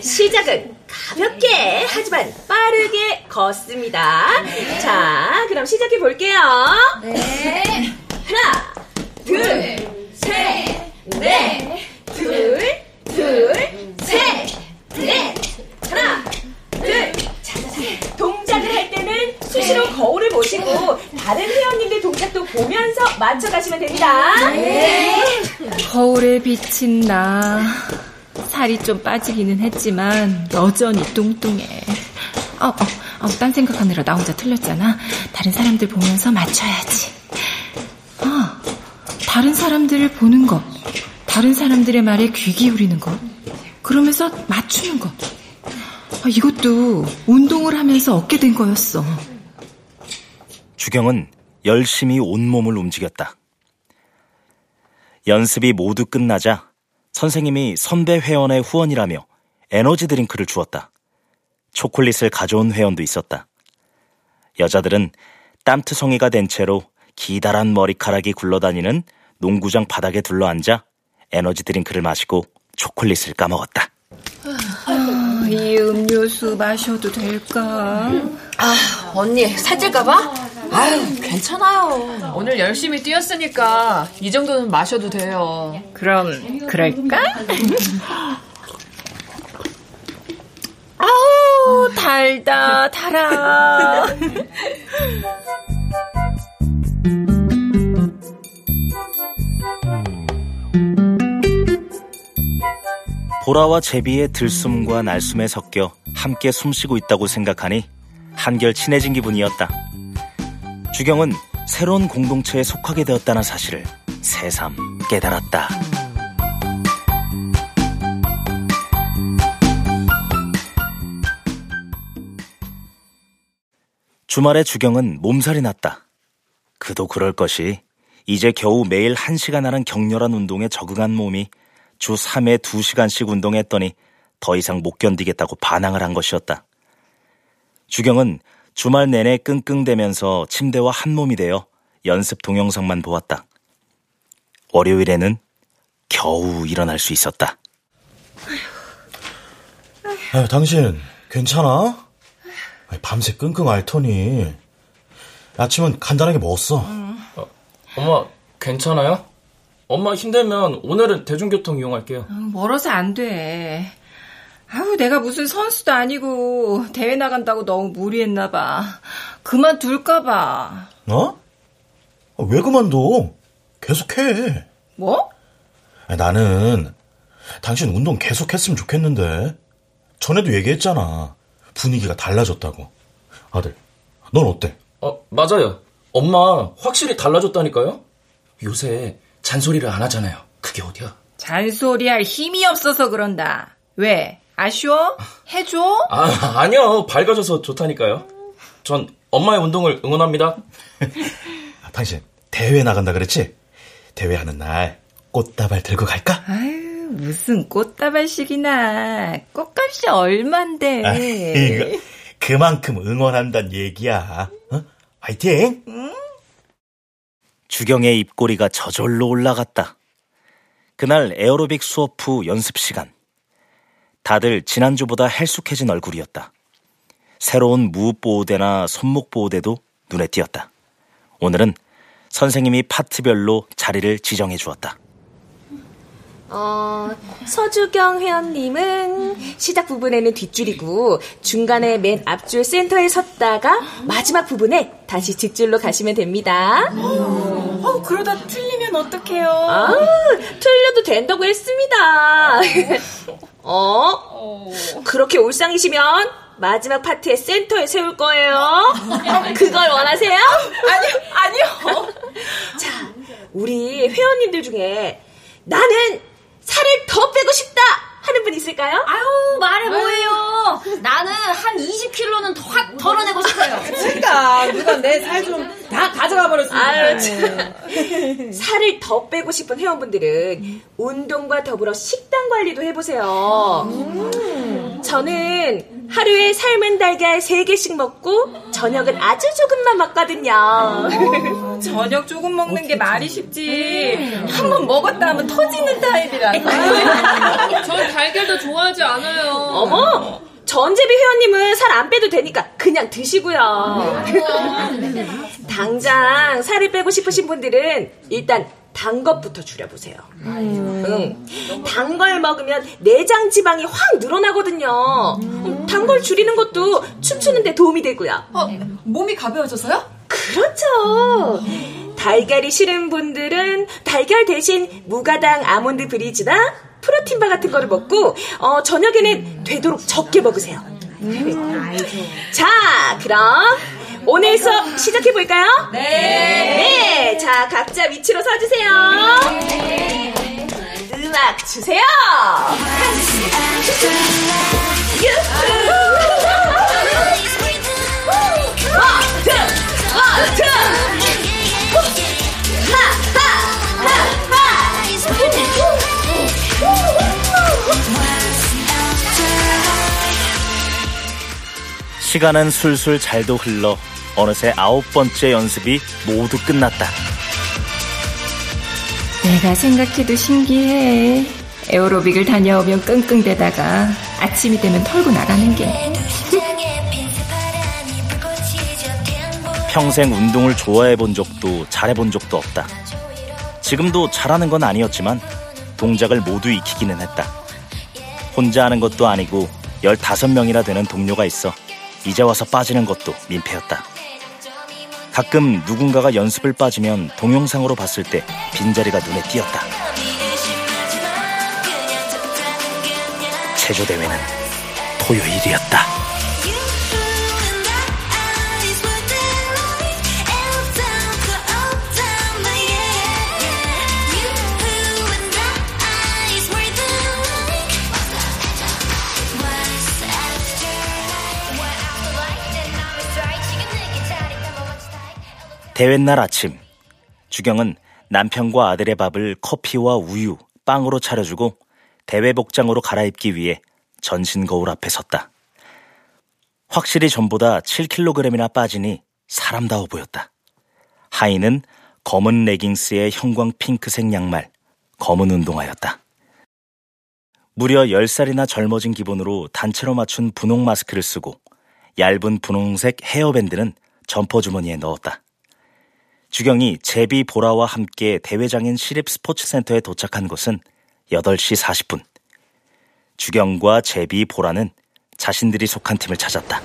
Speaker 10: 시작은 가볍게 하지만 빠르게 걷습니다. 자, 그럼 시작해 볼게요. 네. 하나, 둘, 셋, 넷, 둘, 둘, 셋, 넷. 하나, 둘. 동작을 할 때는 수시로 거울을 보시고 다른 회원님들 동작도 보면서 맞춰가시면 됩니다.
Speaker 3: 네. 거울에 비친 나. 살이 좀 빠지기는 했지만 여전히 뚱뚱해. 어, 어, 어, 딴 생각하느라 나 혼자 틀렸잖아. 다른 사람들 보면서 맞춰야지. 어, 다른 사람들을 보는 것. 다른 사람들의 말에 귀 기울이는 것. 그러면서 맞추는 것. 아, 이것도 운동을 하면서 얻게 된 거였어.
Speaker 4: 주경은 열심히 온몸을 움직였다. 연습이 모두 끝나자 선생님이 선배 회원의 후원이라며 에너지 드링크를 주었다. 초콜릿을 가져온 회원도 있었다. 여자들은 땀투성이가 된 채로 기다란 머리카락이 굴러다니는 농구장 바닥에 둘러앉아 에너지 드링크를 마시고 초콜릿을 까먹었다.
Speaker 3: 아, 이 음료수 마셔도 될까?
Speaker 11: 아, 언니 살찔까봐? 아유, 괜찮아요. 오늘 열심히 뛰었으니까 이 정도는 마셔도 돼요.
Speaker 3: 그럼 그럴까? 아우 달다 달아.
Speaker 4: 보라와 제비의 들숨과 날숨에 섞여 함께 숨쉬고 있다고 생각하니 한결 친해진 기분이었다. 주경은 새로운 공동체에 속하게 되었다는 사실을 새삼 깨달았다. 주말에 주경은 몸살이 났다. 그도 그럴 것이 이제 겨우 매일 1시간 하는 격렬한 운동에 적응한 몸이 주 3회 2시간씩 운동했더니 더 이상 못 견디겠다고 반항을 한 것이었다. 주경은 주말 내내 끙끙대면서 침대와 한 몸이 되어 연습 동영상만 보았다. 월요일에는 겨우 일어날 수 있었다.
Speaker 6: 아유, 당신 괜찮아? 밤새 끙끙 앓더니 아침은 간단하게 먹었어.
Speaker 7: 어, 엄마 괜찮아요? 엄마 힘들면 오늘은 대중교통 이용할게요.
Speaker 3: 어, 멀어서 안 돼. 아우 내가 무슨 선수도 아니고 대회 나간다고 너무 무리했나 봐. 그만둘까 봐.
Speaker 6: 어? 아, 왜 그만둬? 계속해.
Speaker 3: 뭐?
Speaker 6: 아니, 나는 당신 운동 계속했으면 좋겠는데 전에도 얘기했잖아. 분위기가 달라졌다고. 아들, 넌 어때?
Speaker 7: 어, 맞아요. 엄마 확실히 달라졌다니까요. 요새 잔소리를 안 하잖아요. 그게 어디야?
Speaker 3: 잔소리할 힘이 없어서 그런다. 왜? 아쉬워? 해줘?
Speaker 7: 아, 아니요. 밝아져서 좋다니까요. 전 엄마의 운동을 응원합니다.
Speaker 6: 당신 대회 나간다 그랬지? 대회하는 날 꽃다발 들고 갈까?
Speaker 3: 아유, 무슨 꽃다발식이나. 꽃값이 얼만데.
Speaker 6: 아, 그만큼 응원한다는 얘기야. 어? 화이팅!
Speaker 3: 응?
Speaker 4: 주경의 입꼬리가 저절로 올라갔다. 그날 에어로빅 수업 후 연습 시간. 다들 지난주보다 헬쑥해진 얼굴이었다. 새로운 무릎 보호대나 손목 보호대도 눈에 띄었다. 오늘은 선생님이 파트별로 자리를 지정해 주었다.
Speaker 10: 어, 서주경 회원님은 시작 부분에는 뒷줄이고 중간에 맨 앞줄 센터에 섰다가 마지막 부분에 다시 뒷줄로 가시면 됩니다.
Speaker 3: 어, 그러다 틀리면 어떡해요?
Speaker 10: 아, 틀려도 된다고 했습니다. 어? 그렇게 울상이시면 마지막 파트의 센터에 세울 거예요. 그걸 원하세요?
Speaker 3: 아니요, 아니요.
Speaker 10: 자, 우리 회원님들 중에 나는 살을 더 빼고 싶다 하는 분 있을까요?
Speaker 5: 아유 말해 뭐예요? 나는 한 20kg는 더확 덜어내고 싶어요.
Speaker 12: 그러니까 누가 내 살 좀 다 가져가 버렸어.
Speaker 10: 참. 살을 더 빼고 싶은 회원분들은 운동과 더불어 식단 관리도 해보세요. 저는 하루에 삶은 달걀 3개씩 먹고 저녁은 아주 조금만 먹거든요.
Speaker 3: 저녁 조금 먹는 게 말이 쉽지. 한 번 먹었다 하면 터지는 타입이라서.
Speaker 15: 전 달걀도 좋아하지 않아요.
Speaker 10: 어머! 전재비 회원님은 살 안 빼도 되니까 그냥 드시고요. 당장 살을 빼고 싶으신 분들은 일단 단 것부터 줄여보세요. 응. 단걸 먹으면 내장 지방이 확 늘어나거든요. 단걸 줄이는 것도 춤추는데 도움이 되고요.
Speaker 11: 몸이 가벼워져서요?
Speaker 10: 그렇죠. 달걀이 싫은 분들은 달걀 대신 무가당 아몬드 브리즈나 프로틴바 같은 거를 먹고 어, 저녁에는 되도록 적게 먹으세요. 자, 그럼 오늘 수업 시작해 볼까요?
Speaker 11: 네.
Speaker 10: 네. 자, 각자 위치로 서 주세요. 음악 주세요. 유후. 원 투, 원 투. 하, 하, 하,
Speaker 4: 시간은 술술 잘도 흘러 어느새 아홉 번째 연습이 모두 끝났다.
Speaker 3: 내가 생각해도 신기해. 에어로빅을 다녀오면 끙끙대다가 아침이 되면 털고 나가는 게.
Speaker 4: 평생 운동을 좋아해 본 적도 잘해 본 적도 없다. 지금도 잘하는 건 아니었지만 동작을 모두 익히기는 했다. 혼자 하는 것도 아니고 15명이나 되는 동료가 있어 이제 와서 빠지는 것도 민폐였다. 가끔 누군가가 연습을 빠지면 동영상으로 봤을 때 빈자리가 눈에 띄었다. 체조 대회는 토요일이었다. 대회날 아침, 주경은 남편과 아들의 밥을 커피와 우유, 빵으로 차려주고 대회 복장으로 갈아입기 위해 전신 거울 앞에 섰다. 확실히 전보다 7kg이나 빠지니 사람다워 보였다. 하의는 검은 레깅스에 형광 핑크색 양말, 검은 운동화였다. 무려 10살이나 젊어진 기본으로 단체로 맞춘 분홍 마스크를 쓰고 얇은 분홍색 헤어밴드는 점퍼 주머니에 넣었다. 주경이 제비 보라와 함께 대회장인 시립 스포츠센터에 도착한 것은 8시 40분. 주경과 제비 보라는 자신들이 속한 팀을 찾았다.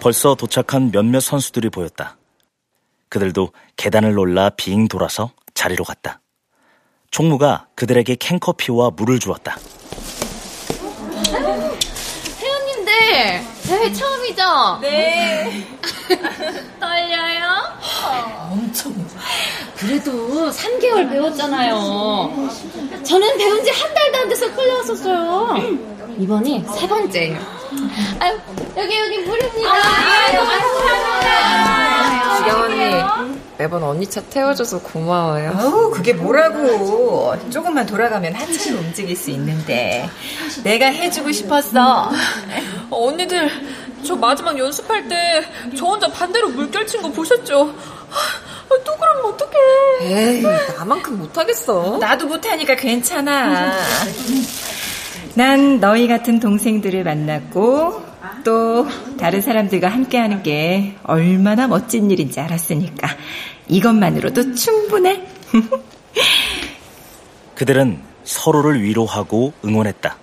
Speaker 4: 벌써 도착한 몇몇 선수들이 보였다. 그들도 계단을 올라 빙 돌아서 자리로 갔다. 총무가 그들에게 캔커피와 물을 주었다.
Speaker 16: 회원님들 대회 처음이죠?
Speaker 15: 네.
Speaker 16: 떨려요? 엄청. 그래도 3개월 배웠잖아요. 저는 배운 지 한 달도 안 돼서 끌려왔었어요. 이번이 세 번째예요. 아유, 여기 여기 물입니다. 아유, 감사합니다.
Speaker 11: 주경 언니 매번 언니 차 태워줘서 고마워요.
Speaker 3: 어우, 그게 뭐라고. 조금만 돌아가면 한참 움직일 수 있는데. 내가 해주고 싶었어.
Speaker 15: 언니들 저 마지막 연습할 때 저 혼자 반대로 물결 친 거 보셨죠? 아, 또 그러면 어떡해.
Speaker 3: 에이, 나만큼 못하겠어. 나도 못하니까 괜찮아. 난 너희 같은 동생들을 만났고, 또 다른 사람들과 함께하는 게 얼마나 멋진 일인지 알았으니까 이것만으로도 충분해.
Speaker 4: 그들은 서로를 위로하고 응원했다.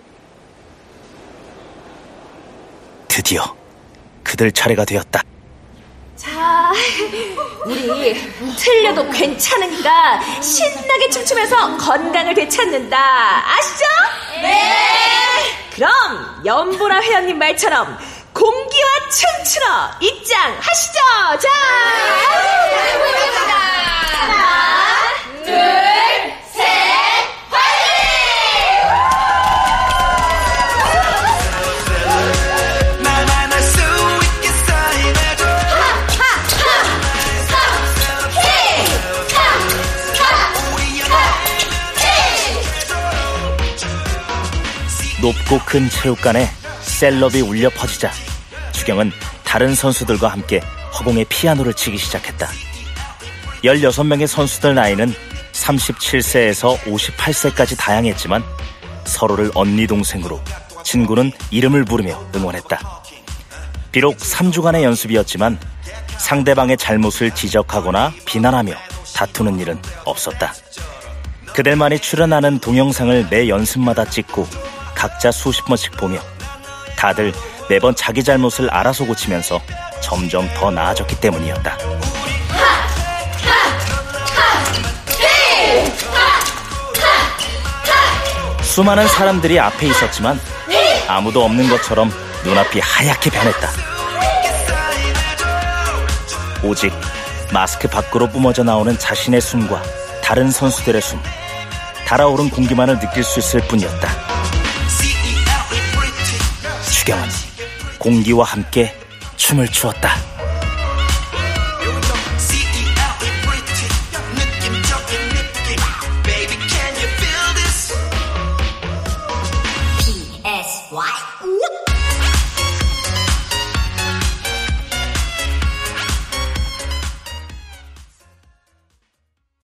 Speaker 4: 드디어 그들 차례가 되었다.
Speaker 10: 자, 우리 틀려도 괜찮으니까 신나게 춤추면서 건강을 되찾는다. 아시죠? 네! 그럼 연보라 회원님 말처럼 공기와 춤추러 입장하시죠. 자, 해보겠습니다. 하나, 둘, 셋,
Speaker 4: 높고 큰 체육관에 셀럽이 울려 퍼지자 주경은 다른 선수들과 함께 허공에 피아노를 치기 시작했다. 16명의 선수들 나이는 37세에서 58세까지 다양했지만 서로를 언니 동생으로 친구는 이름을 부르며 응원했다. 비록 3주간의 연습이었지만 상대방의 잘못을 지적하거나 비난하며 다투는 일은 없었다. 그들만이 출연하는 동영상을 매 연습마다 찍고 각자 수십 번씩 보며 다들 매번 자기 잘못을 알아서 고치면서 점점 더 나아졌기 때문이었다. 수많은 사람들이 앞에 있었지만 아무도 없는 것처럼 눈앞이 하얗게 변했다. 오직 마스크 밖으로 뿜어져 나오는 자신의 숨과 다른 선수들의 숨, 달아오른 공기만을 느낄 수 있을 뿐이었다. 주경은 공기와 함께 춤을 추었다.